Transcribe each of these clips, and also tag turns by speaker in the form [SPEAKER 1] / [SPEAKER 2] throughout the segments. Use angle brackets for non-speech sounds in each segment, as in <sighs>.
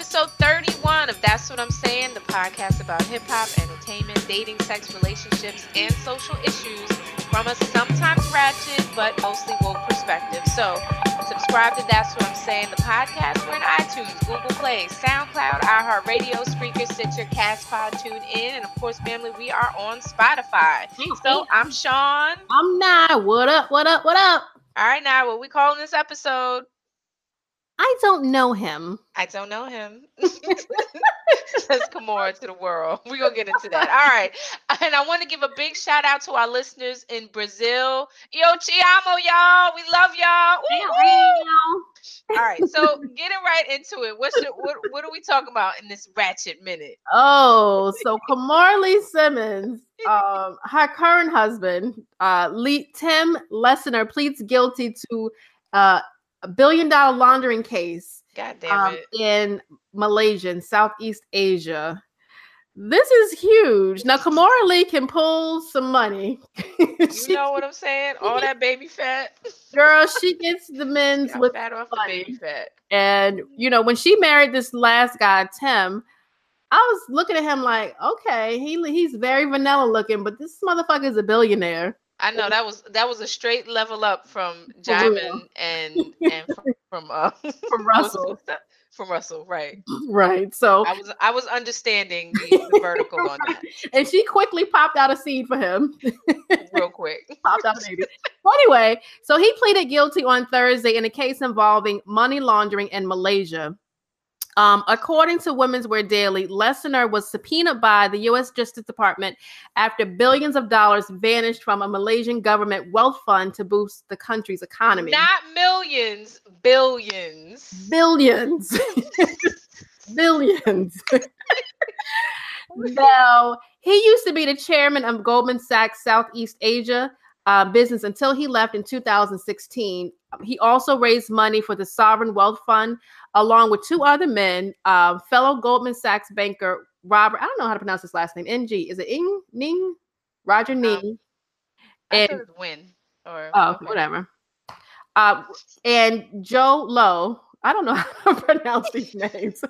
[SPEAKER 1] episode 31 of That's What I'm Saying, the podcast about hip hop, entertainment, dating, sex, relationships, and social issues from a sometimes ratchet but mostly woke perspective. So, subscribe to That's What I'm Saying, the podcast. We're in iTunes, Google Play, SoundCloud, iHeartRadio, Spreaker, Stitcher, Castpod, TuneIn, and of course, family, we are on Spotify. Mm-hmm. So, I'm Shaun.
[SPEAKER 2] I'm not. What up? What up? What up?
[SPEAKER 1] All right, now, what we calling this episode?
[SPEAKER 2] I don't know him.
[SPEAKER 1] I don't know him. <laughs> Says <laughs> Kimora to the world. We're gonna get into that. All right. And I want to give a big shout out to our listeners in Brazil. Yo, Chiamo, y'all. We love y'all. All right. So <laughs> getting right into it. What's the, what what are we talking about in this ratchet minute?
[SPEAKER 2] Oh, so Kimora Lee Simmons, um, her current husband, uh, Lee, Tim Leissner, pleads guilty to uh a billion dollar laundering case
[SPEAKER 1] God damn um, it.
[SPEAKER 2] in Malaysia and Southeast Asia. This is huge. Now, Kimora Lee can pull some money. <laughs>
[SPEAKER 1] you know what I'm saying? All that baby fat. <laughs>
[SPEAKER 2] Girl, she gets the men's with
[SPEAKER 1] fat off the baby fat.
[SPEAKER 2] And you know, when she married this last guy, Tim, I was looking at him like, okay, he he's very vanilla looking, but this motherfucker is a billionaire.
[SPEAKER 1] I know that was that was a straight level up from <laughs> Jamin and <laughs> and from, from uh <laughs>
[SPEAKER 2] from Russell.
[SPEAKER 1] From Russell, right?
[SPEAKER 2] Right. So
[SPEAKER 1] I was I was understanding the, the vertical on that.
[SPEAKER 2] And she quickly popped out a seed for him.
[SPEAKER 1] Real quick.
[SPEAKER 2] popped out a baby. Well, anyway, so he pleaded guilty on Thursday in a case involving money laundering in Malaysia. Um, according to Women's Wear Daily, Leissner was subpoenaed by the U.S. Justice Department after billions of dollars vanished from a Malaysian government wealth fund to boost the country's economy.
[SPEAKER 1] Not millions, billions.
[SPEAKER 2] Billions. <laughs> billions. <laughs> now, he used to be the chairman of Goldman Sachs Southeast Asia uh, business until he left in 2016. He also raised money for the Sovereign Wealth Fund, along with two other men, uh, fellow Goldman Sachs banker Robert. I don't know how to pronounce his last name. NG. Is it Ing Ning? Roger um, Ning. Um,
[SPEAKER 1] and Win or
[SPEAKER 2] oh okay. whatever. Uh, and Jho Low. I don't know <laughs> how to pronounce these <laughs> names,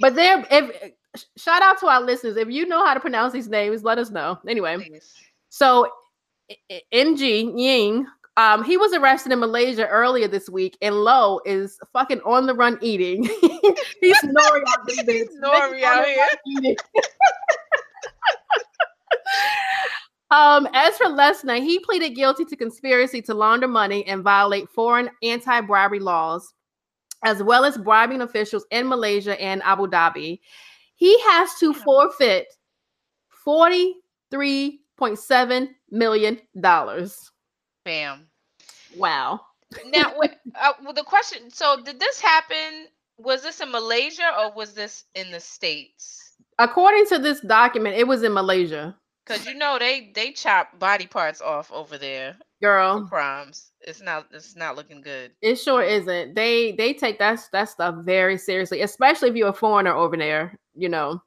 [SPEAKER 2] but they're if shout out to our listeners. If you know how to pronounce these names, let us know. Anyway, Please. so NG Ying um, he was arrested in Malaysia earlier this week, and Low is fucking on the run eating. <laughs> He's snoring out this bitch. <laughs>
[SPEAKER 1] Out here. <laughs>
[SPEAKER 2] um, as for Leissner, he pleaded guilty to conspiracy to launder money and violate foreign anti-bribery laws, as well as bribing officials in Malaysia and Abu Dhabi. He has to forfeit $43.7 million.
[SPEAKER 1] Bam.
[SPEAKER 2] Wow.
[SPEAKER 1] now, <laughs> uh, well, the question. So, did this happen? Was this in Malaysia or was this in the states?
[SPEAKER 2] According to this document, it was in Malaysia.
[SPEAKER 1] Cause you know they they chop body parts off over there,
[SPEAKER 2] girl.
[SPEAKER 1] crimes. It's not it's not looking good.
[SPEAKER 2] It sure isn't. They they take that that stuff very seriously, especially if you're a foreigner over there. You know.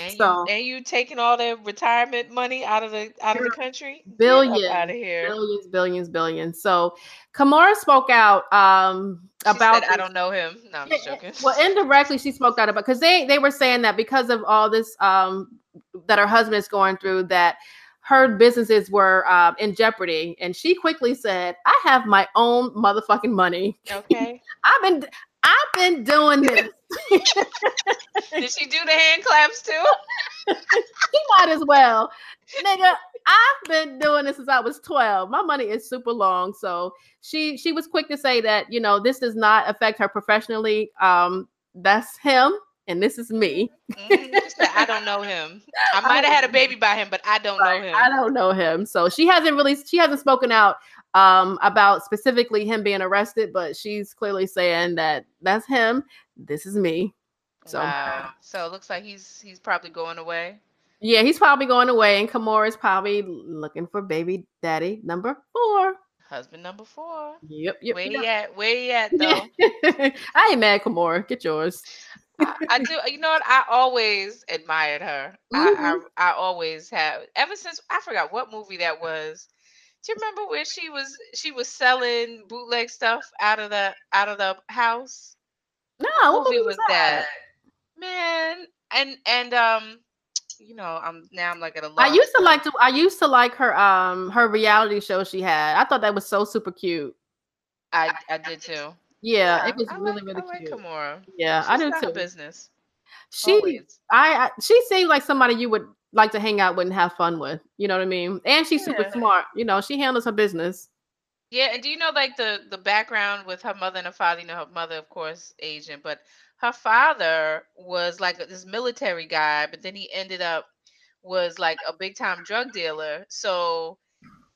[SPEAKER 1] And so, you and you taking all the retirement money out of the out of the country?
[SPEAKER 2] Billions out of here. Billions, billions, billions. So Kimora spoke out um about
[SPEAKER 1] said, I don't know him. No, I'm just joking.
[SPEAKER 2] Well, indirectly she spoke out about because they they were saying that because of all this um that her husband is going through that her businesses were uh, in jeopardy and she quickly said i have my own motherfucking money <laughs>
[SPEAKER 1] okay
[SPEAKER 2] i've been I've been doing <laughs> this.
[SPEAKER 1] Did she do the hand claps too?
[SPEAKER 2] he might as well. Nigga, I've been doing this since I was 12. My money is super long. So she she was quick to say that, you know, this does not affect her professionally. Um, that's him and this is me.
[SPEAKER 1] mm, I don't know him. I might have had a baby by him, but I don't know him.
[SPEAKER 2] I don't know him. So she hasn't really she hasn't spoken out um, about specifically him being arrested, but she's clearly saying that that's him. This is me. So,
[SPEAKER 1] wow. so it looks like he's he's probably going away.
[SPEAKER 2] Yeah, he's probably going away, and Kimora is probably looking for baby daddy number four.
[SPEAKER 1] Husband number four.
[SPEAKER 2] Yep, yep.
[SPEAKER 1] Where
[SPEAKER 2] yep.
[SPEAKER 1] you at? Where you at though? <laughs>
[SPEAKER 2] I ain't mad, Kimora. Get yours.
[SPEAKER 1] I, I, do. You know what? I always admired her. Mm-hmm. I, I I always have. Ever since I forgot what movie that was. Do you remember where she was she was selling bootleg stuff out of the out of the house?
[SPEAKER 2] No, what movie was, was that?
[SPEAKER 1] Man, and and um, you know, I'm now I'm like at a.
[SPEAKER 2] I used to like to I used to like her um her reality show she had. I thought that was so super cute.
[SPEAKER 1] I I did too.
[SPEAKER 2] Yeah, it was
[SPEAKER 1] I
[SPEAKER 2] really
[SPEAKER 1] like,
[SPEAKER 2] really
[SPEAKER 1] I like
[SPEAKER 2] cute.
[SPEAKER 1] Kimora.
[SPEAKER 2] Yeah,
[SPEAKER 1] She's
[SPEAKER 2] I do too.
[SPEAKER 1] Business.
[SPEAKER 2] She
[SPEAKER 1] always.
[SPEAKER 2] I, I she seemed like somebody you would like to hang out with and have fun with. You know what I mean? And she's super smart. You know, she handles her business.
[SPEAKER 1] Yeah, and do you know like the the background with her mother and her father? You know, her mother, of course, Asian, but her father was like this military guy, but then he ended up was like a big time drug dealer. So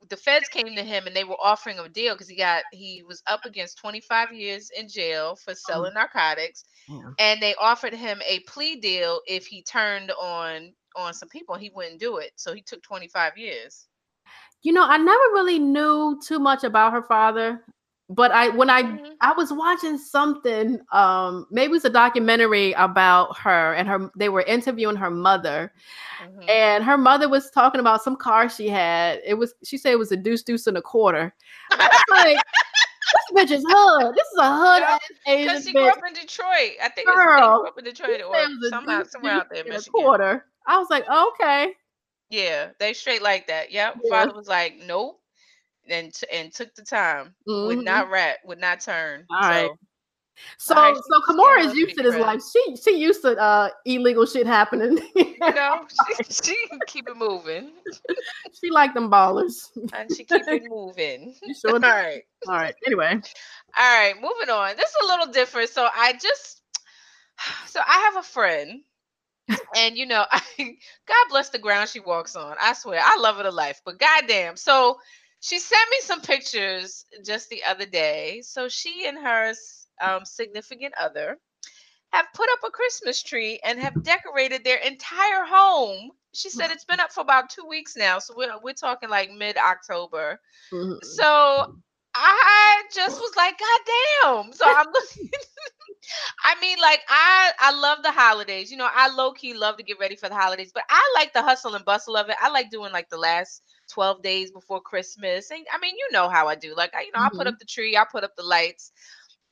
[SPEAKER 1] the feds came to him and they were offering him a deal because he got he was up against 25 years in jail for selling mm. narcotics
[SPEAKER 2] Yeah.
[SPEAKER 1] and they offered him a plea deal if he turned on on some people he wouldn't do it so he took 25 years
[SPEAKER 2] You know, I never really knew too much about her father, but I when I
[SPEAKER 1] Mhm.
[SPEAKER 2] I was watching something, um, maybe it was a documentary about her and her they were interviewing her mother,
[SPEAKER 1] Mhm.
[SPEAKER 2] and her mother was talking about some car she had. It was she said it was a deuce deuce and a quarter. I was like, this <laughs> bitch is hood. This is a hood
[SPEAKER 1] Yeah,
[SPEAKER 2] Asian
[SPEAKER 1] she grew
[SPEAKER 2] bitch.
[SPEAKER 1] up in detroit i think
[SPEAKER 2] Girl,
[SPEAKER 1] grew up in detroit or
[SPEAKER 2] it was a
[SPEAKER 1] somehow somewhere out there
[SPEAKER 2] a
[SPEAKER 1] michigan
[SPEAKER 2] quarter. I was like, okay.
[SPEAKER 1] yeah they straight like that yep
[SPEAKER 2] Yeah.
[SPEAKER 1] father was like nope and t- and took the time would
[SPEAKER 2] Mhm.
[SPEAKER 1] not rat would not turn
[SPEAKER 2] All right.
[SPEAKER 1] so
[SPEAKER 2] So
[SPEAKER 1] right,
[SPEAKER 2] so
[SPEAKER 1] she- she
[SPEAKER 2] Kimora
[SPEAKER 1] had a
[SPEAKER 2] is used to this life. She she used to uh illegal shit happening.
[SPEAKER 1] you know <laughs> she, she keep it moving
[SPEAKER 2] she like them ballers.
[SPEAKER 1] and she keep it <laughs> moving
[SPEAKER 2] sure? <laughs>
[SPEAKER 1] all right
[SPEAKER 2] All right. Anyway.
[SPEAKER 1] All right, moving on. This is a little different. So I just <sighs> so I have a friend and you know, <laughs> I, God bless the ground she walks on. I swear, I love her to life. But goddamn, so she sent me some pictures just the other day. So she and her um, significant other have put up a Christmas tree and have decorated their entire home. She said it's been up for about two weeks now, so we're we're talking like mid October.
[SPEAKER 2] Mhm.
[SPEAKER 1] So I just was like, God damn. So I'm <laughs> looking. I mean, like I I love the holidays. You know, I low key love to get ready for the holidays, but I like the hustle and bustle of it. I like doing like the last 12 days before Christmas. And I mean, you know how I do. Like, I, you know, I put
[SPEAKER 2] Mhm.
[SPEAKER 1] up the tree, I put up the lights.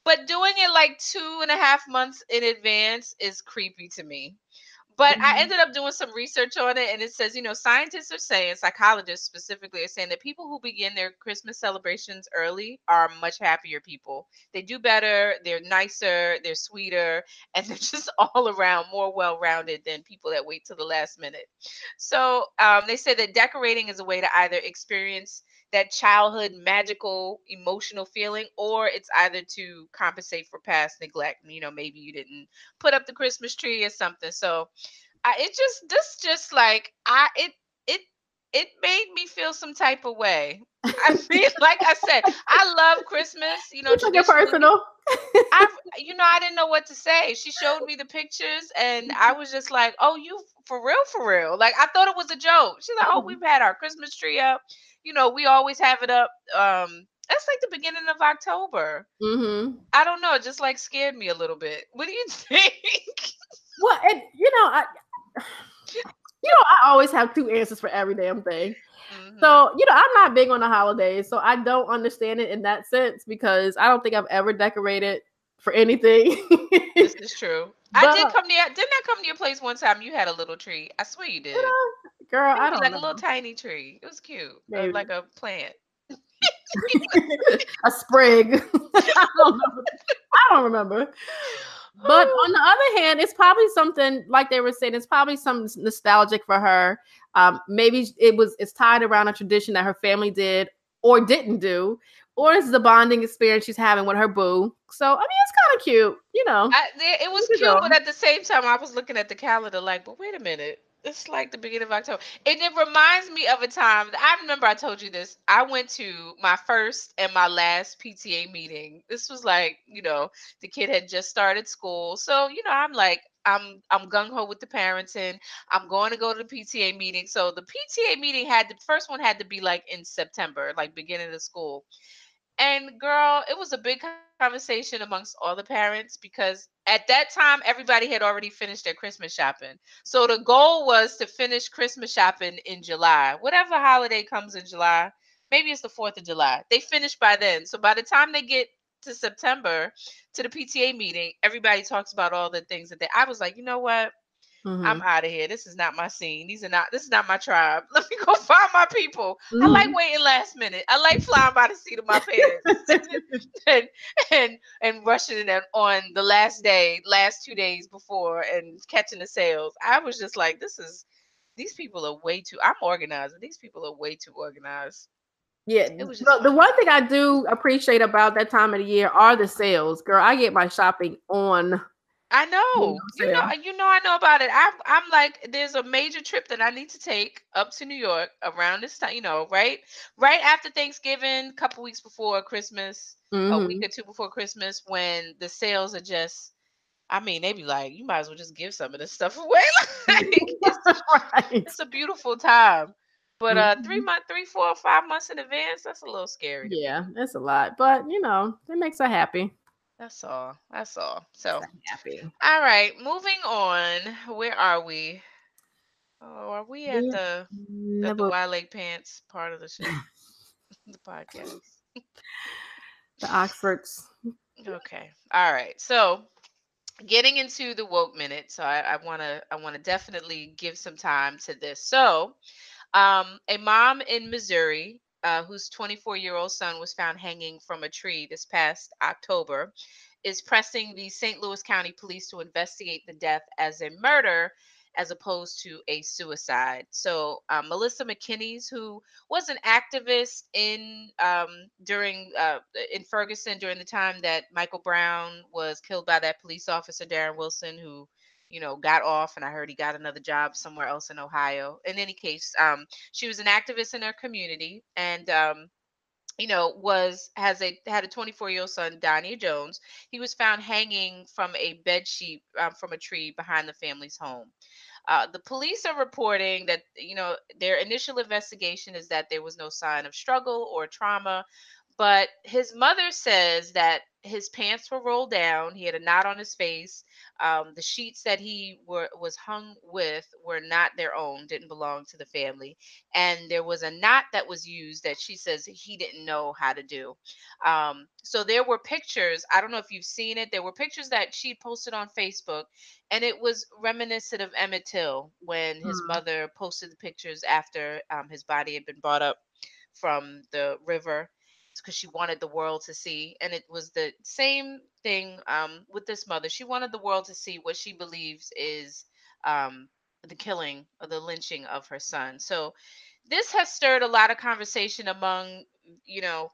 [SPEAKER 1] But doing it like two and a half months in advance is creepy to me. But I
[SPEAKER 2] Mhm.
[SPEAKER 1] ended up doing some research on it, and it says, you know, scientists are saying, psychologists specifically are saying that people who begin their Christmas celebrations early are much happier people. They do better, they're nicer, they're sweeter, <laughs> and they're just all around more well rounded than people that wait till the last minute. So um, they say that decorating is a way to either experience that childhood magical emotional feeling, or it's either to compensate for past neglect. You know, maybe you didn't put up the Christmas tree or something. So I, it just this just like I it it made me feel some type of way. I <laughs> mean, like I said, I love Christmas. You know,
[SPEAKER 2] took it personal.
[SPEAKER 1] I, <laughs> you know, I didn't know what to say. She showed me the pictures, and I <laughs> was just like, "Oh, you for real, for real?" Like I thought it was a joke. She's like, "Oh,
[SPEAKER 2] Mhm.
[SPEAKER 1] we've had our Christmas tree up. You know, we always have it up. Um, that's like the beginning of October.
[SPEAKER 2] hmm
[SPEAKER 1] I don't know. It just like scared me a little bit. What do you think?
[SPEAKER 2] Well, and you know, I you know, I always have two answers for every damn thing.
[SPEAKER 1] Mhm.
[SPEAKER 2] So, you know, I'm not big on the holidays, so I don't understand it in that sense because I don't think I've ever decorated for anything.
[SPEAKER 1] this <laughs> is true. I did come to your, didn't I come to your place one time? You had a little tree. I swear you did.
[SPEAKER 2] Girl,
[SPEAKER 1] It
[SPEAKER 2] I don't
[SPEAKER 1] like
[SPEAKER 2] know.
[SPEAKER 1] a little tiny tree. It was cute, uh,
[SPEAKER 2] Maybe.
[SPEAKER 1] like a plant. <laughs>
[SPEAKER 2] a sprig. I don't know. I don't remember. <laughs> But on the other hand, it's probably something like they were saying. It's probably some nostalgic for her. Um, maybe it was. It's tied around a tradition that her family did or didn't do, or it's the bonding experience she's having with her boo. So I mean, it's kind of cute, you know.
[SPEAKER 1] I, it was cute, but at the same time, I was looking at the calendar like, but wait a minute. It's like the beginning of October. And it reminds me of a time I remember I told you this. I went to my first and my last PTA meeting. This was like, you know, the kid had just started school. So, you know, I'm like, I'm I'm gung ho with the parents and I'm going to go to the PTA meeting. So the PTA meeting had the first one had to be like in September, like beginning of school. And girl, it was a big conversation amongst all the parents because at that time everybody had already finished their Christmas shopping. So the goal was to finish Christmas shopping in July. Whatever holiday comes in July, maybe it's the 4th of July. They finish by then. So by the time they get to September to the PTA meeting, everybody talks about all the things that they. I was like, you know what? Mm-hmm. I'm out of here. This is not my scene. These are not. This is not my tribe. <laughs> Let me go find my people. Mm-hmm. I like mm-hmm. waiting last minute. I like flying by the seat of my pants <laughs> <laughs> and, and and rushing them on the last day, last two days before, and catching the sales. I was just like, this is. These people are way too. I'm organized, but these people are way too organized.
[SPEAKER 2] Yeah, the, the one thing I do appreciate about that time of the year are the sales. Girl, I get my shopping on
[SPEAKER 1] I know. You know, you know, I know about it. I'm, I'm like, there's a major trip that I need to take up to New York around this time. You know, right, right after Thanksgiving, a couple weeks before Christmas, mm-hmm. a week mm-hmm. or two before Christmas, when the sales are just. I mean, they be like, you might as well just give some of this stuff <laughs> away. like, <laughs> it's, <laughs> right. it's a beautiful time. But uh, three mm-hmm. months, three, four, five months in advance, that's a little scary.
[SPEAKER 2] Yeah, that's a lot. But you know, it makes her happy.
[SPEAKER 1] That's all. That's all. So happy. All right, moving on. Where are we? Oh, are we at the at the Wild Lake Pants part of the show? <laughs> <laughs> the podcast.
[SPEAKER 2] The Oxfords. <laughs>
[SPEAKER 1] Okay. All right. So getting into the woke minute. So I, I wanna I wanna definitely give some time to this. So um a mom in Missouri uh, whose 24 year old son was found hanging from a tree this past October, is pressing the St. Louis County Police to investigate the death as a murder as opposed to a suicide. So uh, Melissa McKinnies, who was an activist in um, during uh, in Ferguson during the time that Michael Brown was killed by that police officer Darren Wilson, who you know, got off and I heard he got another job somewhere else in Ohio. In any case, um, she was an activist in her community and um, you know, was has a had a 24 year old son, Danye Jones. He was found hanging from a bed sheet um, from a tree behind the family's home. Uh, the police are reporting that you know their initial investigation is that there was no sign of struggle or trauma, but his mother says that his pants were rolled down. He had a knot on his face. Um, the sheets that he were was hung with were not their own, didn't belong to the family, and there was a knot that was used that she says he didn't know how to do. Um, so there were pictures. I don't know if you've seen it. There were pictures that she posted on Facebook, and it was reminiscent of Emmett Till when his mm. mother posted the pictures after um, his body had been brought up from the river because she wanted the world to see. And it was the same thing um, with this mother. She wanted the world to see what she believes is um, the killing or the lynching of her son. So this has stirred a lot of conversation among, you know,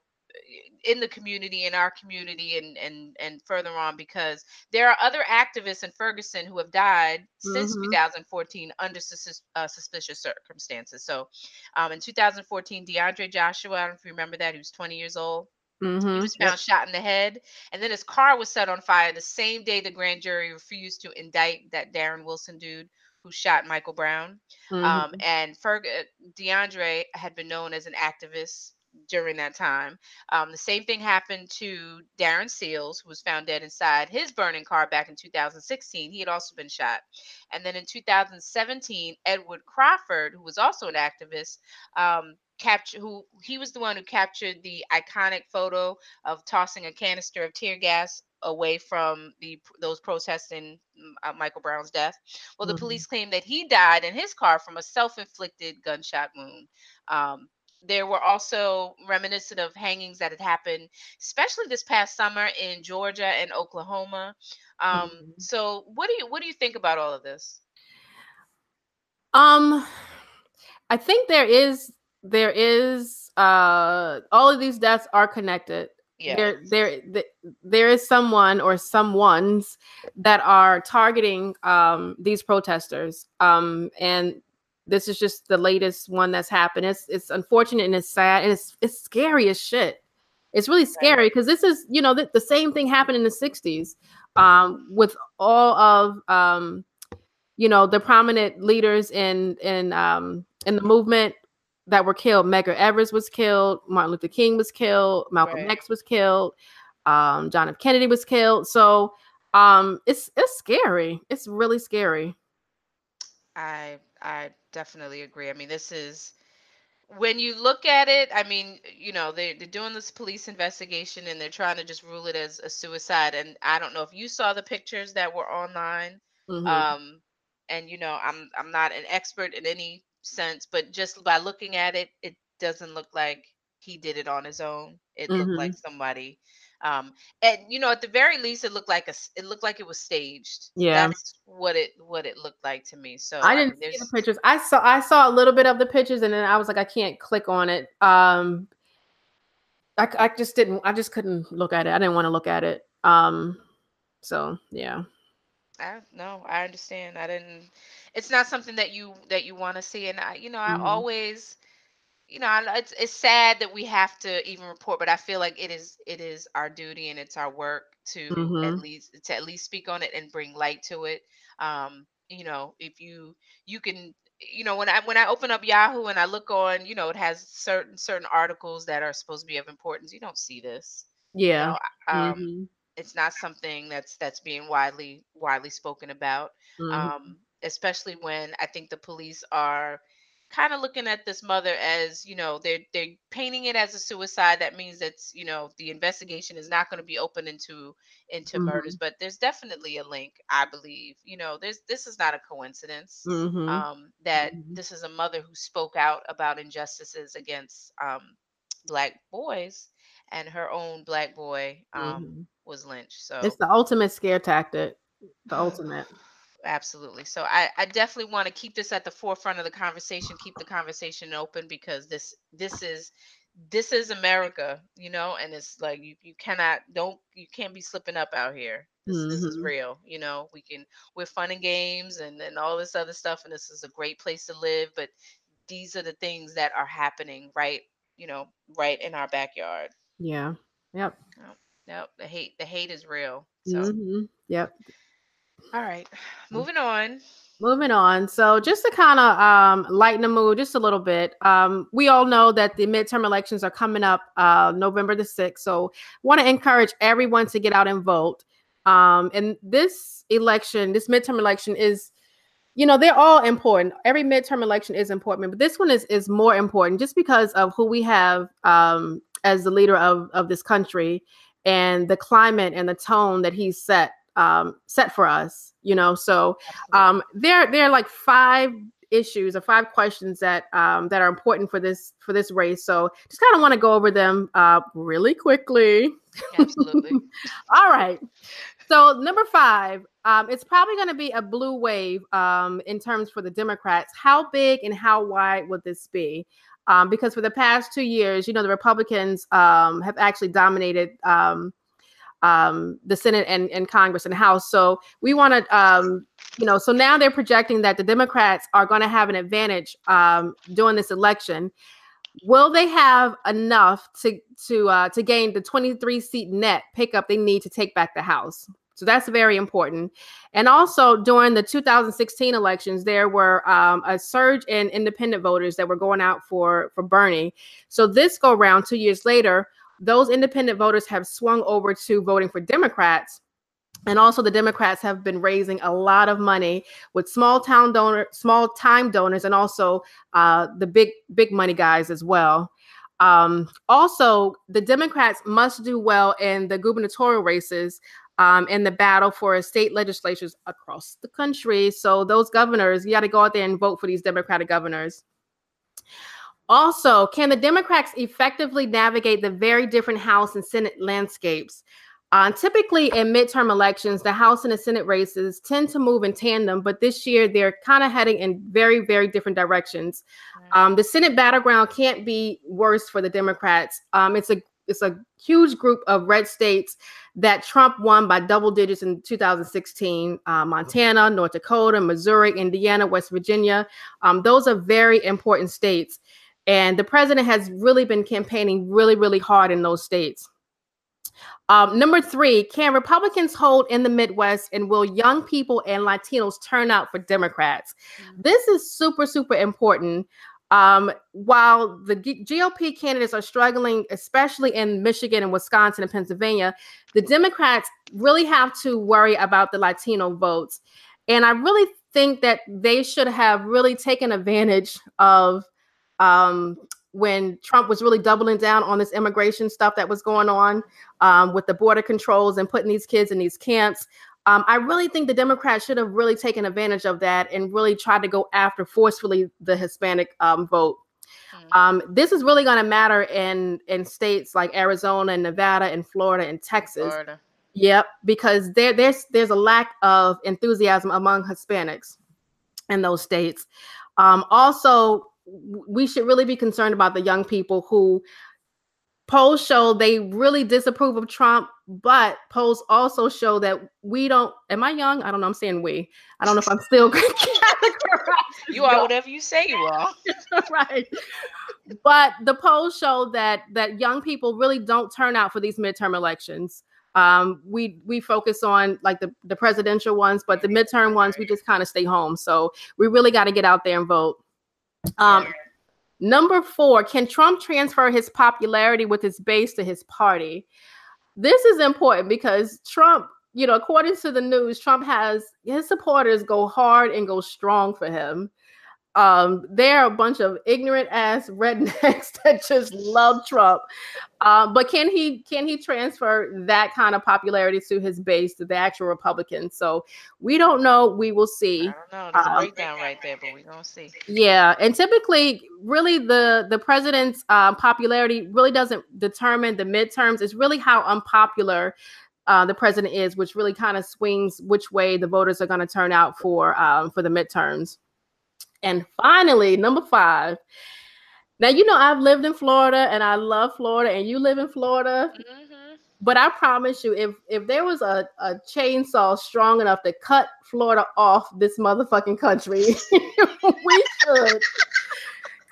[SPEAKER 1] in the community in our community and and and further on because there are other activists in Ferguson who have died since mm-hmm. 2014 under sus- uh, suspicious circumstances. So, um, in 2014, DeAndre Joshua, I don't know if you remember that, he was 20 years old. Mm-hmm. He was found yep. shot in the head, and then his car was set on fire the same day the grand jury refused to indict that Darren Wilson dude who shot Michael Brown. Um, mm-hmm. Um, and Ferg- uh, DeAndre had been known as an activist during that time. Um, the same thing happened to Darren Seals, who was found dead inside his burning car back in 2016. He had also been shot. And then in 2017, Edward Crawford, who was also an activist, um, capture who he was the one who captured the iconic photo of tossing a canister of tear gas away from the those protesting mm, uh, Michael Brown's death. Well, the mm-hmm. police claim that he died in his car from a self-inflicted gunshot wound. Um, there were also reminiscent of hangings that had happened, especially this past summer in Georgia and Oklahoma. Um, mm-hmm. So, what do you what do you think about all of this?
[SPEAKER 2] Um, I think there is there is uh all of these deaths are connected. Yeah. There, there, there is someone or someone's that are targeting um, these protesters, um, and this is just the latest one that's happened. It's it's unfortunate and it's sad and it's it's scary as shit. It's really scary because this is you know the, the, same thing happened in the '60s um, with all of um, you know the prominent leaders in in um, in the movement that were killed. Medgar Evers was killed. Martin Luther King was killed. Malcolm right. X was killed. Um, John F. Kennedy was killed. So um, it's it's scary. It's really scary.
[SPEAKER 1] I I definitely agree. I mean, this is when you look at it, I mean, you know, they, they're doing this police investigation and they're trying to just rule it as a suicide. And I don't know if you saw the pictures that were online.
[SPEAKER 2] Mhm.
[SPEAKER 1] Um, and you know, I'm I'm not an expert in any sense, but just by looking at it, it doesn't look like he did it on his own. It looked like
[SPEAKER 2] Mhm.
[SPEAKER 1] somebody. Um, and you know, at the very least, it looked like a it looked like it was staged.
[SPEAKER 2] Yeah.
[SPEAKER 1] That's what it what it looked like to me. So
[SPEAKER 2] I
[SPEAKER 1] I
[SPEAKER 2] didn't
[SPEAKER 1] mean,
[SPEAKER 2] see the pictures. I saw I saw a little bit of the pictures and then I was like, I can't click on it. Um I I just didn't I just couldn't look at it. I didn't want to look at it. Um so yeah.
[SPEAKER 1] I no, I understand. I didn't. It's not something that you that you want to see, and I, you know, I
[SPEAKER 2] Mhm.
[SPEAKER 1] always, you know, it's it's sad that we have to even report, but I feel like it is it is our duty and it's our work to at
[SPEAKER 2] Mhm.
[SPEAKER 1] least to at least speak on it and bring light to it. Um, you know, if you you can, you know, when I when I open up Yahoo and I look on, you know, it has certain certain articles that are supposed to be of importance. You don't see this, you
[SPEAKER 2] Yeah.
[SPEAKER 1] know. Um,
[SPEAKER 2] Mhm.
[SPEAKER 1] it's not something that's that's being widely widely spoken about
[SPEAKER 2] Mhm.
[SPEAKER 1] um especially when i think the police are kind of looking at this mother as you know they're they're painting it as a suicide that means that's you know the investigation is not going to be open into into murders
[SPEAKER 2] Mhm.
[SPEAKER 1] but there's definitely a link i believe you know there's this is not a coincidence
[SPEAKER 2] Mhm.
[SPEAKER 1] um that
[SPEAKER 2] Mhm.
[SPEAKER 1] this is a mother who spoke out about injustices against um black boys and her own black boy um
[SPEAKER 2] Mhm.
[SPEAKER 1] was lynched. So it's
[SPEAKER 2] the ultimate scare tactic. The <laughs> ultimate.
[SPEAKER 1] Absolutely. So I, I definitely want to keep this at the forefront of the conversation, keep the conversation open because this this is this is America, you know, and it's like you, you cannot don't you can't be slipping up out here. This this is
[SPEAKER 2] Mhm.
[SPEAKER 1] real, you know. We can we're fun and games and, and all this other stuff and this is a great place to live, but these are the things that are happening right, you know, right in our backyard.
[SPEAKER 2] Yeah. Yep.
[SPEAKER 1] Yep. Yep. The hate the hate is real. So
[SPEAKER 2] Mhm. Yep.
[SPEAKER 1] All right. Moving on.
[SPEAKER 2] Moving on. So just to kind of um, lighten the mood just a little bit, um, we all know that the midterm elections are coming up uh, November the 6th. So want to encourage everyone to get out and vote. Um, and this election, this midterm election is, you know, they're all important. Every midterm election is important, but this one is is more important just because of who we have um, as the leader of of this country and the climate and the tone that he's set um, set for us. You know, so um, there there are like five issues or five questions that um, that are important for this for this race. So just kind of want to go over them uh, really quickly.
[SPEAKER 1] Absolutely. <laughs>
[SPEAKER 2] All right. So number five, um, it's probably going to be a blue wave um, in terms for the Democrats. How big and how wide would this be? Um, because for the past two years, you know, the Republicans um, have actually dominated um, um, the Senate and, and Congress and House. So we want to, um, you know, so now they're projecting that the Democrats are going to have an advantage um, during this election. Will they have enough to to uh, to gain the 23 seat net pickup they need to take back the House? So that's very important. And also during the 2016 elections, there were um, a surge in independent voters that were going out for for Bernie. So this go round, two years later, those independent voters have swung over to voting for Democrats. And also the Democrats have been raising a lot of money with small town donor, small time donors, and also uh, the big big money guys as well. Um, also, the Democrats must do well in the gubernatorial races um, in the battle for state legislatures across the country. So those governors, you got to go out there and vote for these Democratic governors. Also, can the Democrats effectively navigate the very different House and Senate landscapes? Uh, typically, in midterm elections, the House and the Senate races tend to move in tandem, but this year they're kind of heading in very, very different directions. Um, the Senate battleground can't be worse for the Democrats. Um, it's a it's a huge group of red states that Trump won by double digits in 2016. Uh, Montana, North Dakota, Missouri, Indiana, West Virginia. Um, those are very important states. And the president has really been campaigning really, really hard in those states. Um, number three, can Republicans hold in the Midwest and will young people and Latinos turn out for Democrats?
[SPEAKER 1] Mhm.
[SPEAKER 2] This is super, super important. Um, while the GOP candidates are struggling, especially in Michigan and Wisconsin and Pennsylvania, the Democrats really have to worry about the Latino votes. And I really think that they should have really taken advantage of um, when Trump was really doubling down on this immigration stuff that was going on um, with the border controls and putting these kids in these camps. Um, I really think the Democrats should have really taken advantage of that and really tried to go after forcefully the Hispanic um, vote. Mm-hmm. Um, this is really going to matter in in states like Arizona and Nevada and Florida and Texas. Florida. Yep, because there there's there's a lack of enthusiasm among Hispanics in those states. Um, also, we should really be concerned about the young people who polls show they really disapprove of Trump, but polls also show that we don't. Am I young? I don't know. I'm saying we. I don't know if I'm still. <laughs>
[SPEAKER 1] you are whatever you say you are. <laughs>
[SPEAKER 2] right. But the polls show that that young people really don't turn out for these midterm elections. Um, we we focus on like the the presidential ones, but the midterm ones we just kind of stay home. So we really got to get out there and vote. Um, number four, can Trump transfer his popularity with his base to his party? This is important because Trump, you know, according to the news, Trump has his supporters go hard and go strong for him um, they're a bunch of ignorant ass rednecks <laughs> that just love Trump. Um, but can he can he transfer that kind of popularity to his base, to the actual Republicans? So we don't know. We will see.
[SPEAKER 1] I don't know. There's um, a breakdown right there, but we gonna see.
[SPEAKER 2] Yeah, and typically, really, the the president's uh, popularity really doesn't determine the midterms. It's really how unpopular uh, the president is, which really kind of swings which way the voters are going to turn out for um, for the midterms. And finally, number five. Now, you know, I've lived in Florida and I love Florida, and you live in Florida. Mm-hmm. But I promise you, if if there was a, a chainsaw strong enough to cut Florida off this motherfucking country, <laughs> we should.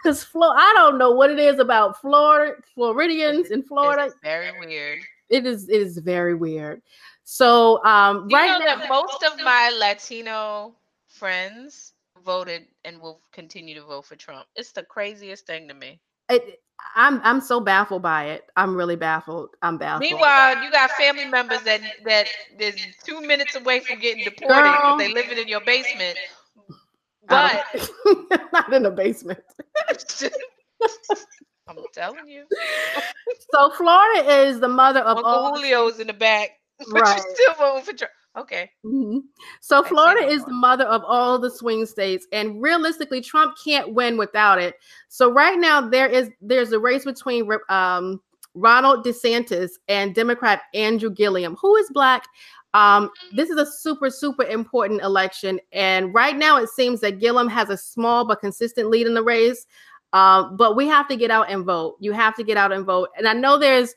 [SPEAKER 2] Because Flo- I don't know what it is about Florida, Floridians in Florida.
[SPEAKER 1] It's very weird.
[SPEAKER 2] It is. It is very weird. So, um, right
[SPEAKER 1] now, most of my Latino friends voted and will continue to vote for Trump. It's the craziest thing to me.
[SPEAKER 2] It, I'm I'm so baffled by it. I'm really baffled. I'm baffled.
[SPEAKER 1] Meanwhile, you got family members that that is two minutes away from getting deported because they living in your basement. But <laughs>
[SPEAKER 2] not in the basement. <laughs>
[SPEAKER 1] I'm telling you.
[SPEAKER 2] so Florida is the mother of
[SPEAKER 1] Uncle
[SPEAKER 2] all
[SPEAKER 1] Julio's in the back. <laughs> But right. you still voting for Trump. Okay.
[SPEAKER 2] Mm-hmm. So Florida is the mother of all the swing states, and realistically, Trump can't win without it. So right now, there is there's a race between um, Ronald DeSantis and Democrat Andrew Gillum, who is black. Um, this is a super super important election, and right now it seems that Gillum has a small but consistent lead in the race. Um, but we have to get out and vote. You have to get out and vote. And I know there's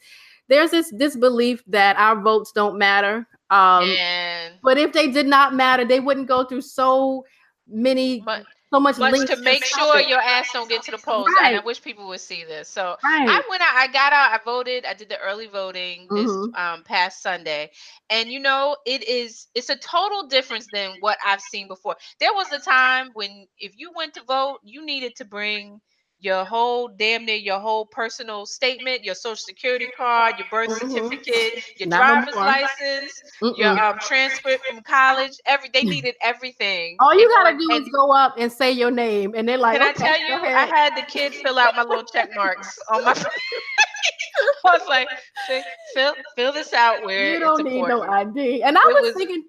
[SPEAKER 2] there's this disbelief that our votes don't matter. Um, and but if they did not matter, they wouldn't go through so many.
[SPEAKER 1] But,
[SPEAKER 2] so much,
[SPEAKER 1] much to make sure your ass don't get to the polls. Right. I wish people would see this. So right. I went out, I got out, I voted, I did the early voting this mm-hmm. um, past Sunday, and you know it is it's a total difference than what I've seen before. There was a time when if you went to vote, you needed to bring your whole damn near your whole personal statement, your social security card, your birth mm-hmm. certificate, your Not driver's license, Mm-mm. your um, transcript from college. Every they needed everything.
[SPEAKER 2] All you gotta do and, is go up and say your name, and they're like,
[SPEAKER 1] "Can okay, I tell you? I had the kids fill out my little check marks on my." <laughs> I was like, fill fill this out where
[SPEAKER 2] you don't need no ID. And I was, was, thinking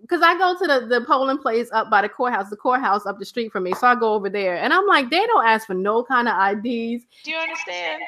[SPEAKER 2] because I go to the, the polling place up by the courthouse, the courthouse up the street from me. So I go over there and I'm like, they don't ask for no kind of IDs.
[SPEAKER 1] Do you understand?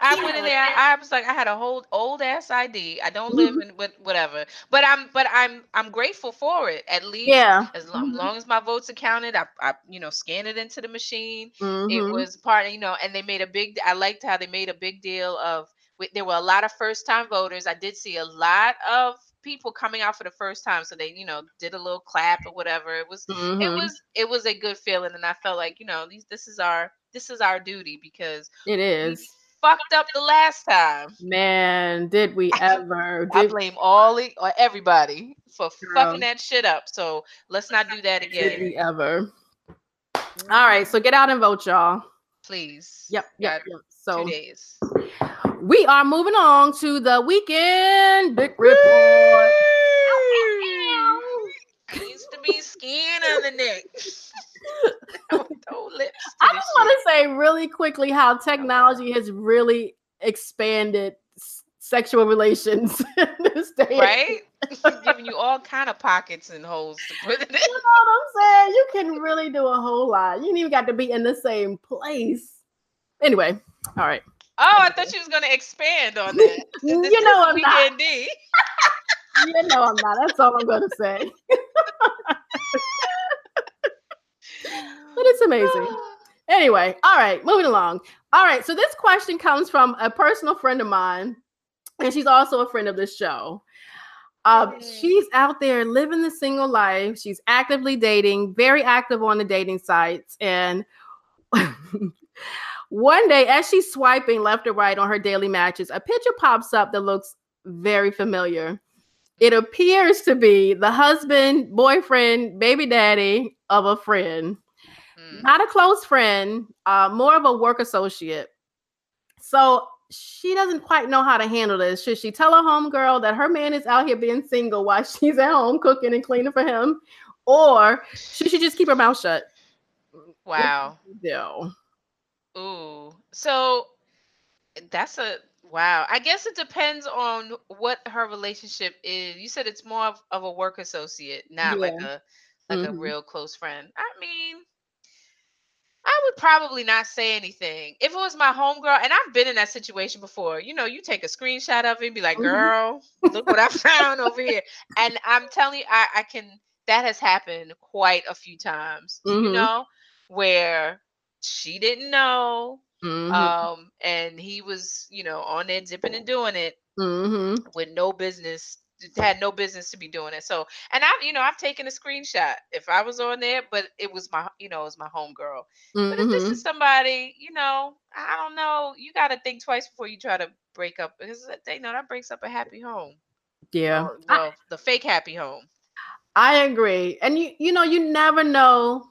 [SPEAKER 1] I went in there. I was like, I had a whole old ass ID. I don't live mm-hmm. in with whatever, but I'm but I'm I'm grateful for it. At least,
[SPEAKER 2] yeah.
[SPEAKER 1] As long, mm-hmm. long as my votes are counted, I, I you know scan it into the machine. Mm-hmm. It was part, you know, and they made a big. I liked how they made a big deal of. There were a lot of first time voters. I did see a lot of people coming out for the first time so they you know did a little clap or whatever it was mm-hmm. it was it was a good feeling and i felt like you know these this is our this is our duty because
[SPEAKER 2] it is.
[SPEAKER 1] fucked up the last time.
[SPEAKER 2] Man did we <laughs> ever?
[SPEAKER 1] Did... i blame all the, or everybody for Girl. fucking that shit up so let's not do that again.
[SPEAKER 2] did we ever? All right so get out and vote y'all.
[SPEAKER 1] Please.
[SPEAKER 2] Yep yep, yep. so
[SPEAKER 1] two days
[SPEAKER 2] we are moving on to the weekend big report.
[SPEAKER 1] I used to be skin on the neck. <laughs>
[SPEAKER 2] I just want to say really quickly how technology has really expanded sexual relations <laughs> in this day.
[SPEAKER 1] Right? <laughs> Giving you all kind of pockets and holes to put it in.
[SPEAKER 2] You know what I'm saying? You can really do a whole lot. You ain't even got to be in the same place. Anyway, all right.
[SPEAKER 1] Oh, I thought she was gonna expand on that. <laughs>
[SPEAKER 2] you know I'm not. <laughs> you know I'm not. That's all I'm gonna say. <laughs> but it's amazing. <sighs> Anyway, all right, moving along. All right, so this question comes from a personal friend of mine, and she's also a friend of the show. Um, she's out there living the single life. She's actively dating, very active on the dating sites. And one day, as she's swiping left or right on her daily matches, a picture pops up that looks very familiar. It appears to be the husband, boyfriend, baby daddy of a friend. Mm. Not a close friend, uh, more of a work associate. So she doesn't quite know how to handle this. Should she tell her homegirl that her man is out here being single <laughs> while she's at home cooking and cleaning for him? Or should she just keep her mouth shut?
[SPEAKER 1] Wow.
[SPEAKER 2] No.
[SPEAKER 1] Ooh. So that's a wow. I guess it depends on what her relationship is. You said it's more of, of a work associate, not yeah. like a like a real close friend. I mean, I would probably not say anything. If it was my homegirl, and I've been in that situation before, you know, you take a screenshot of it and be like, mm-hmm. girl, look what I <laughs> found over here. And I'm telling you, I, I can, that has happened quite a few times, you know, where she didn't know. Mm-hmm. Um, and he was, you know, on there dipping and doing it
[SPEAKER 2] mm-hmm.
[SPEAKER 1] with no business had no business to be doing it. So, and I've, you know, I've taken a screenshot if I was on there, but it was my, you know, it was my homegirl. Mm-hmm. But if this mm-hmm. is somebody, you know, I don't know, you got to think twice before you try to break up because they know that breaks up a happy home.
[SPEAKER 2] Yeah.
[SPEAKER 1] Or, well, I, the fake happy home.
[SPEAKER 2] I agree. And you, you know, you never know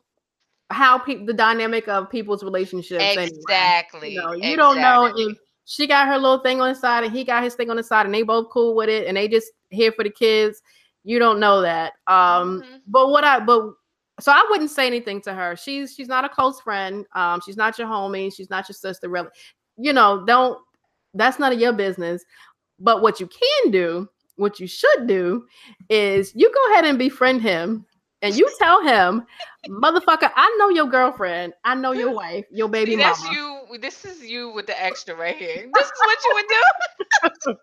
[SPEAKER 2] how people, the dynamic of people's relationships.
[SPEAKER 1] Exactly.
[SPEAKER 2] Anyway. You, know, you
[SPEAKER 1] exactly.
[SPEAKER 2] don't know if she got her little thing on the side and he got his thing on the side and they both cool with it and they just here for the kids you don't know that um mm-hmm. but what i but so i wouldn't say anything to her she's she's not a close friend um she's not your homie she's not your sister really you know don't that's none of your business but what you can do what you should do is you go ahead and befriend him and you tell him, motherfucker, I know your girlfriend, I know your <laughs> wife, your baby
[SPEAKER 1] See,
[SPEAKER 2] that's
[SPEAKER 1] mama. you. This is you with the extra right here. This is what you would do,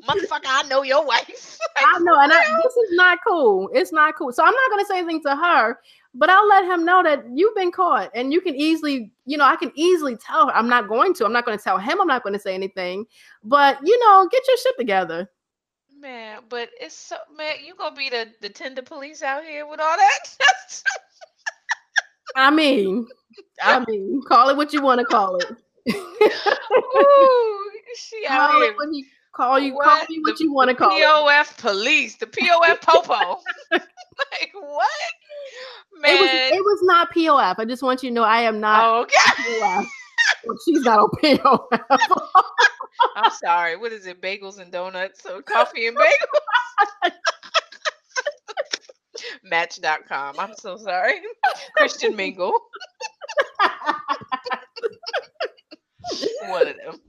[SPEAKER 1] <laughs> motherfucker. I know your wife. <laughs>
[SPEAKER 2] I know, and I, this is not cool. It's not cool. So I'm not gonna say anything to her, but I'll let him know that you've been caught, and you can easily, you know, I can easily tell her. I'm not going to. I'm not going to tell him. I'm not going to say anything. But you know, get your shit together.
[SPEAKER 1] Man, but it's so man, you gonna be the the Tinder police out here with all that?
[SPEAKER 2] I mean, I mean, call it what you want to call it.
[SPEAKER 1] Ooh, she <laughs> out
[SPEAKER 2] call
[SPEAKER 1] here.
[SPEAKER 2] it when he call you, what? call me what the you want to call
[SPEAKER 1] POF it. police, the POF popo. <laughs> like what? Man,
[SPEAKER 2] it was it was not POF. I just want you to know I am not.
[SPEAKER 1] Oh, okay. POF.
[SPEAKER 2] She's not on POF. <laughs>
[SPEAKER 1] I'm sorry. What is it? Bagels and donuts or coffee and bagels? Match.com. I'm so sorry. Christian Mingle. One of them.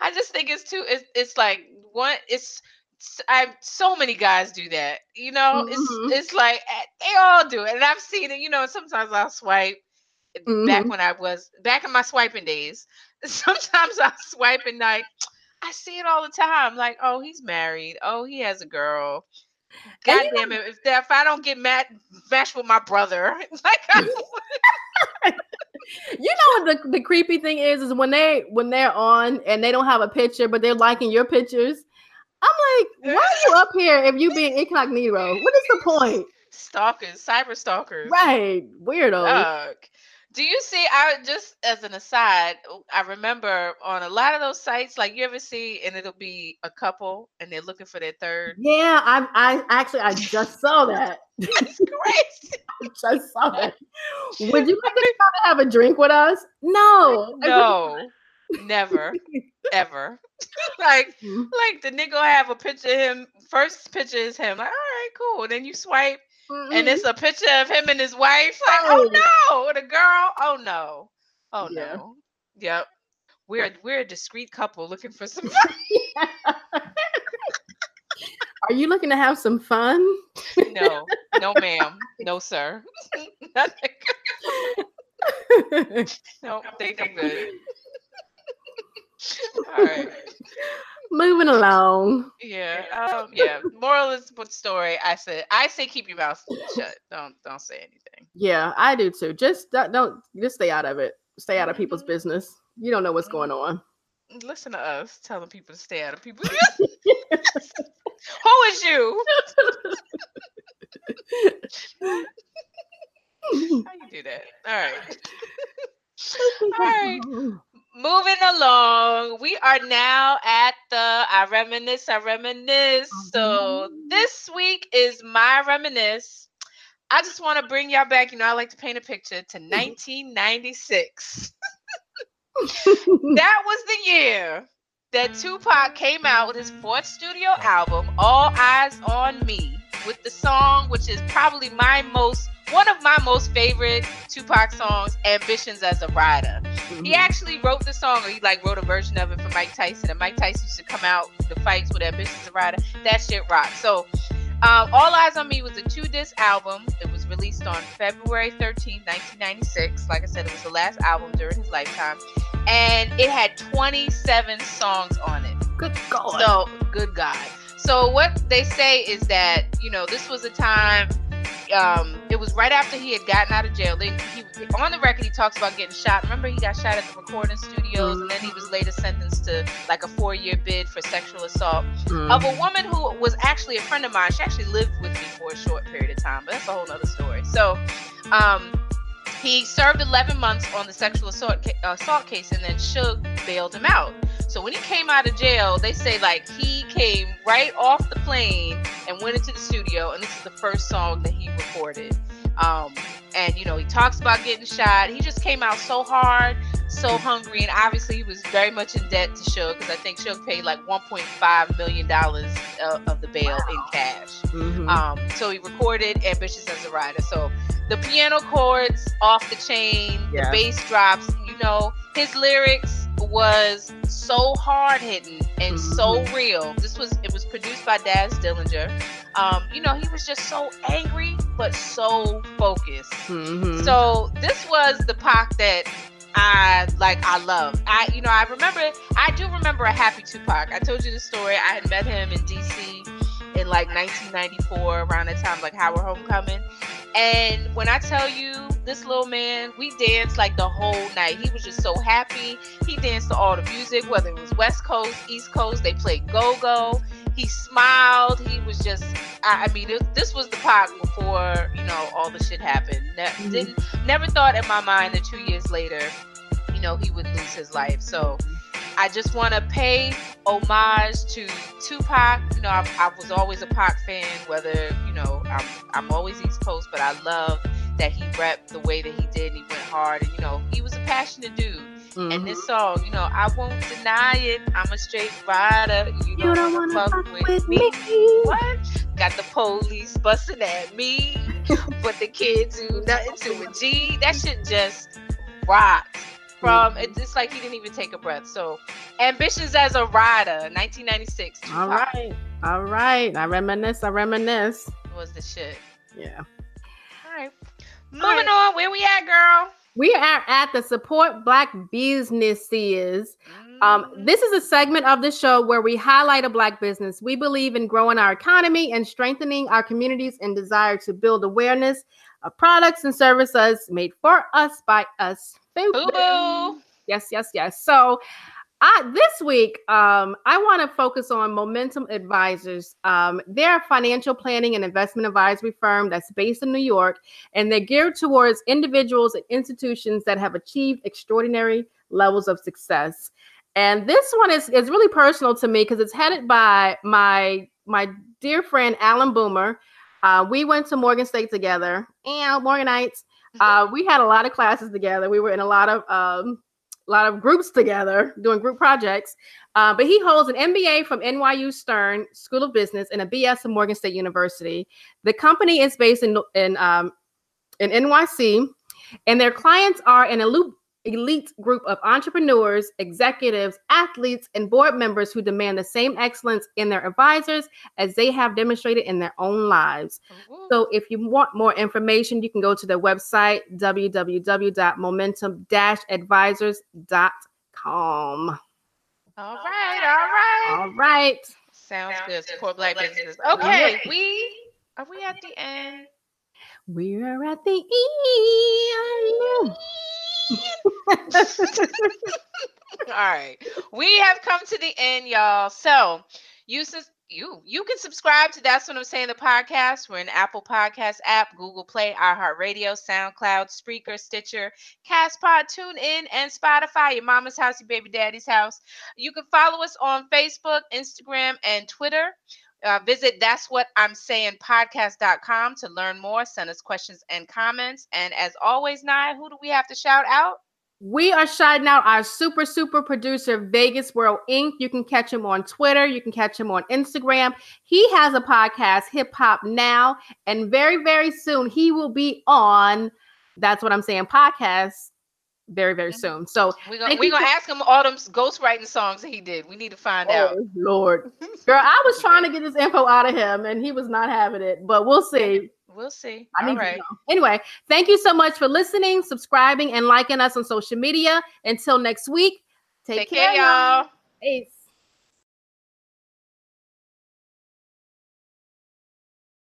[SPEAKER 1] I just think it's too. It's, it's like one. It's I so many guys do that. You know, mm-hmm. it's it's like eh, they all do it, and I've seen it. You know, sometimes I'll swipe. Mm-hmm. Back when I was back in my swiping days, <laughs> sometimes I swipe and like I see it all the time. Like, oh, he's married. Oh, he has a girl. God damn it! If that, if I don't get mad, matched with my brother, <laughs> like, <laughs>
[SPEAKER 2] you know what the, the creepy thing is is when they when they're on and they don't have a picture, but they're liking your pictures. I'm like, why are you up here if you being incognito? What is the point?
[SPEAKER 1] Stalkers, cyber stalkers,
[SPEAKER 2] right? Weirdo.
[SPEAKER 1] Do you see? I just as an aside, I remember on a lot of those sites, like you ever see, and it'll be a couple, and they're looking for their third.
[SPEAKER 2] Yeah, I, I actually, I just saw that. <laughs>
[SPEAKER 1] That's crazy. <laughs>
[SPEAKER 2] I just saw that. Would you like to have a drink with us? No, <laughs>
[SPEAKER 1] no, never, ever. like, mm-hmm. like the nigga have a picture of him. First picture is him. Like, all right, cool. And then you swipe and it's a picture of him and his wife. Like, oh, oh no, the girl. Oh no. Oh yeah. no. Yep. We're we're a discreet couple looking for some. <laughs>
[SPEAKER 2] Are you looking to have some fun?
[SPEAKER 1] no, no, ma'am, <laughs> no, sir. <laughs> no, they think I'm good. All right.
[SPEAKER 2] Moving along.
[SPEAKER 1] Yeah. Um, yeah. Moral of the story. I said. I say keep your mouth shut. Don't don't say anything.
[SPEAKER 2] Yeah, I do too. Just don't. Just stay out of it. Stay out of people's mm-hmm. business. You don't know what's going mm-hmm. on.
[SPEAKER 1] Listen to us telling people to stay out of people's <laughs> business. Who is you? <laughs> How you do that? All right. <laughs> All right. Moving along, we are now at the I reminisce, I reminisce. So mm-hmm. this week is my reminisce. I just want to bring y'all back. You know, I like to paint a picture to <laughs> mm-hmm. 1996. <laughs> that was the year that Tupac mm-hmm. came out with his fourth mm-hmm. studio album, All Eyez on Me, with the song, which is probably my most one of my most favorite Tupac songs, Ambitionz Az A Ridah. Mm-hmm. He actually wrote the song, or he like wrote a version of it for Mike Tyson, and Mike Tyson used to come out the fights with Ambitionz Az A Ridah. That shit rocks. So um, All Eyez on Me was a two disc album. It was released on February 13, 1996. Like I said, it was the last album during his lifetime. And it had 27 songs on it.
[SPEAKER 2] Good God.
[SPEAKER 1] So, good God. So, what they say is that, you know, this was a time um, it was right after he had gotten out of jail. They, he, on the record, he talks about getting shot. Remember, he got shot at the recording studios, and then he was later sentenced to like a four-year bid for sexual assault mm. of a woman who was actually a friend of mine. She actually lived with me for a short period of time, but that's a whole other story. So, um, he served 11 months on the sexual assault, assault case, and then Suge bailed him out. So when he came out of jail, they say like he came right off the plane and went into the studio, and this is the first song that he recorded. Um, and you know, he talks about getting shot. He just came out so hard, so hungry, and obviously he was very much in debt to Suge because I think Suge paid like 1.5 million dollars uh, of the bail wow. in cash. Mm-hmm. Um, so he recorded "Ambitionz Az A Ridah." So the piano chords off the chain, yeah. the bass drops. Know, his lyrics was so hard hitting and mm-hmm. so real. This was it was produced by Daz Dillinger. Um, you know, he was just so angry but so focused. Mm-hmm. So this was the Pac that I like I love. I you know, I remember I do remember a happy Tupac. I told you the story. I had met him in DC in like 1994 around the time like Howard Homecoming. And when I tell you this little man, we danced like the whole night. He was just so happy. He danced to all the music, whether it was West Coast, East Coast. They played go go. He smiled. He was just, I, I mean, it, this was the Pac before, you know, all the shit happened. Ne- mm-hmm. Didn't, never thought in my mind that two years later, you know, he would lose his life. So I just want to pay homage to Tupac. You know, I, I was always a Pac fan, whether, you know, I'm, I'm always East Coast, but I love that he rapped the way that he did and he went hard. And, you know, he was a passionate dude. Mm-hmm. And this mm-hmm. song, you know, I won't deny it. I'm a straight rider. You, you don't, want to fuck, fuck with, with me. me. What? Got the police busting at me, <laughs> but the kids do nothing to a G. That shit just rocks from it's just like he didn't even take a breath. So, Ambitionz Az A Ridah, 1996. Tupac.
[SPEAKER 2] All right, all right. I reminisce. I reminisce.
[SPEAKER 1] was the shit.
[SPEAKER 2] Yeah.
[SPEAKER 1] All right. Moving all right. on. Where we at, girl?
[SPEAKER 2] We are at the support black businesses. Um, mm-hmm. this is a segment of the show where we highlight a black business. We believe in growing our economy and strengthening our communities and desire to build awareness of products and services made for us by us Boo boo. Yes, yes, yes. So I, this week, um, I want to focus on Momentum Advisors. Um, they're a financial planning and investment advisory firm that's based in New York, and they're geared towards individuals and institutions that have achieved extraordinary levels of success. And this one is, is really personal to me because it's headed by my my dear friend Alan Boomer. Uh, we went to Morgan State together, and Morganites uh, we had a lot of classes together. We were in a lot of um, a lot of groups together doing group projects. Uh, but he holds an MBA from NYU Stern School of Business and a BS from Morgan State University. The company is based in in um, in NYC, and their clients are an elite elite group of entrepreneurs, executives, athletes, and board members who demand the same excellence in their advisors as they have demonstrated in their own lives. Mm-hmm. So, if you want more information, you can go to their website www.momentumadvisors.com.
[SPEAKER 1] All right, all right,
[SPEAKER 2] all right.
[SPEAKER 1] Sounds good. Support black businesses. Okay, we are we at the end?
[SPEAKER 2] We're at the end.
[SPEAKER 1] All right. We have come to the end, y'all. So you you you can subscribe to That's What I'm Saying the podcast. We're in Apple Podcast app, Google Play, iHeartRadio, SoundCloud, Spreaker, Stitcher, Castpod, TuneIn, and Spotify. Your mama's house, your baby daddy's house. You can follow us on Facebook, Instagram, and Twitter. Uh, visit that's what I'm saying podcast.com to learn more. Send us questions and comments. And as always, Nia, who do we have to shout out?
[SPEAKER 2] We are shouting out our super, super producer, Vegas World Inc. You can catch him on Twitter. You can catch him on Instagram. He has a podcast, Hip Hop Now. And very, very soon, he will be on That's What I'm Saying podcast very very mm-hmm. soon. So
[SPEAKER 1] we're gonna we gonna ask him all them ghostwriting songs that he did. We need to find oh, out.
[SPEAKER 2] Lord, <laughs> girl, I was trying to get this info out of him, and he was not having it. But we'll see.
[SPEAKER 1] We'll see.
[SPEAKER 2] I all right. Anyway, thank you so much for listening, subscribing, and liking us on social media. Until next week, take, take care, care, y'all. Peace.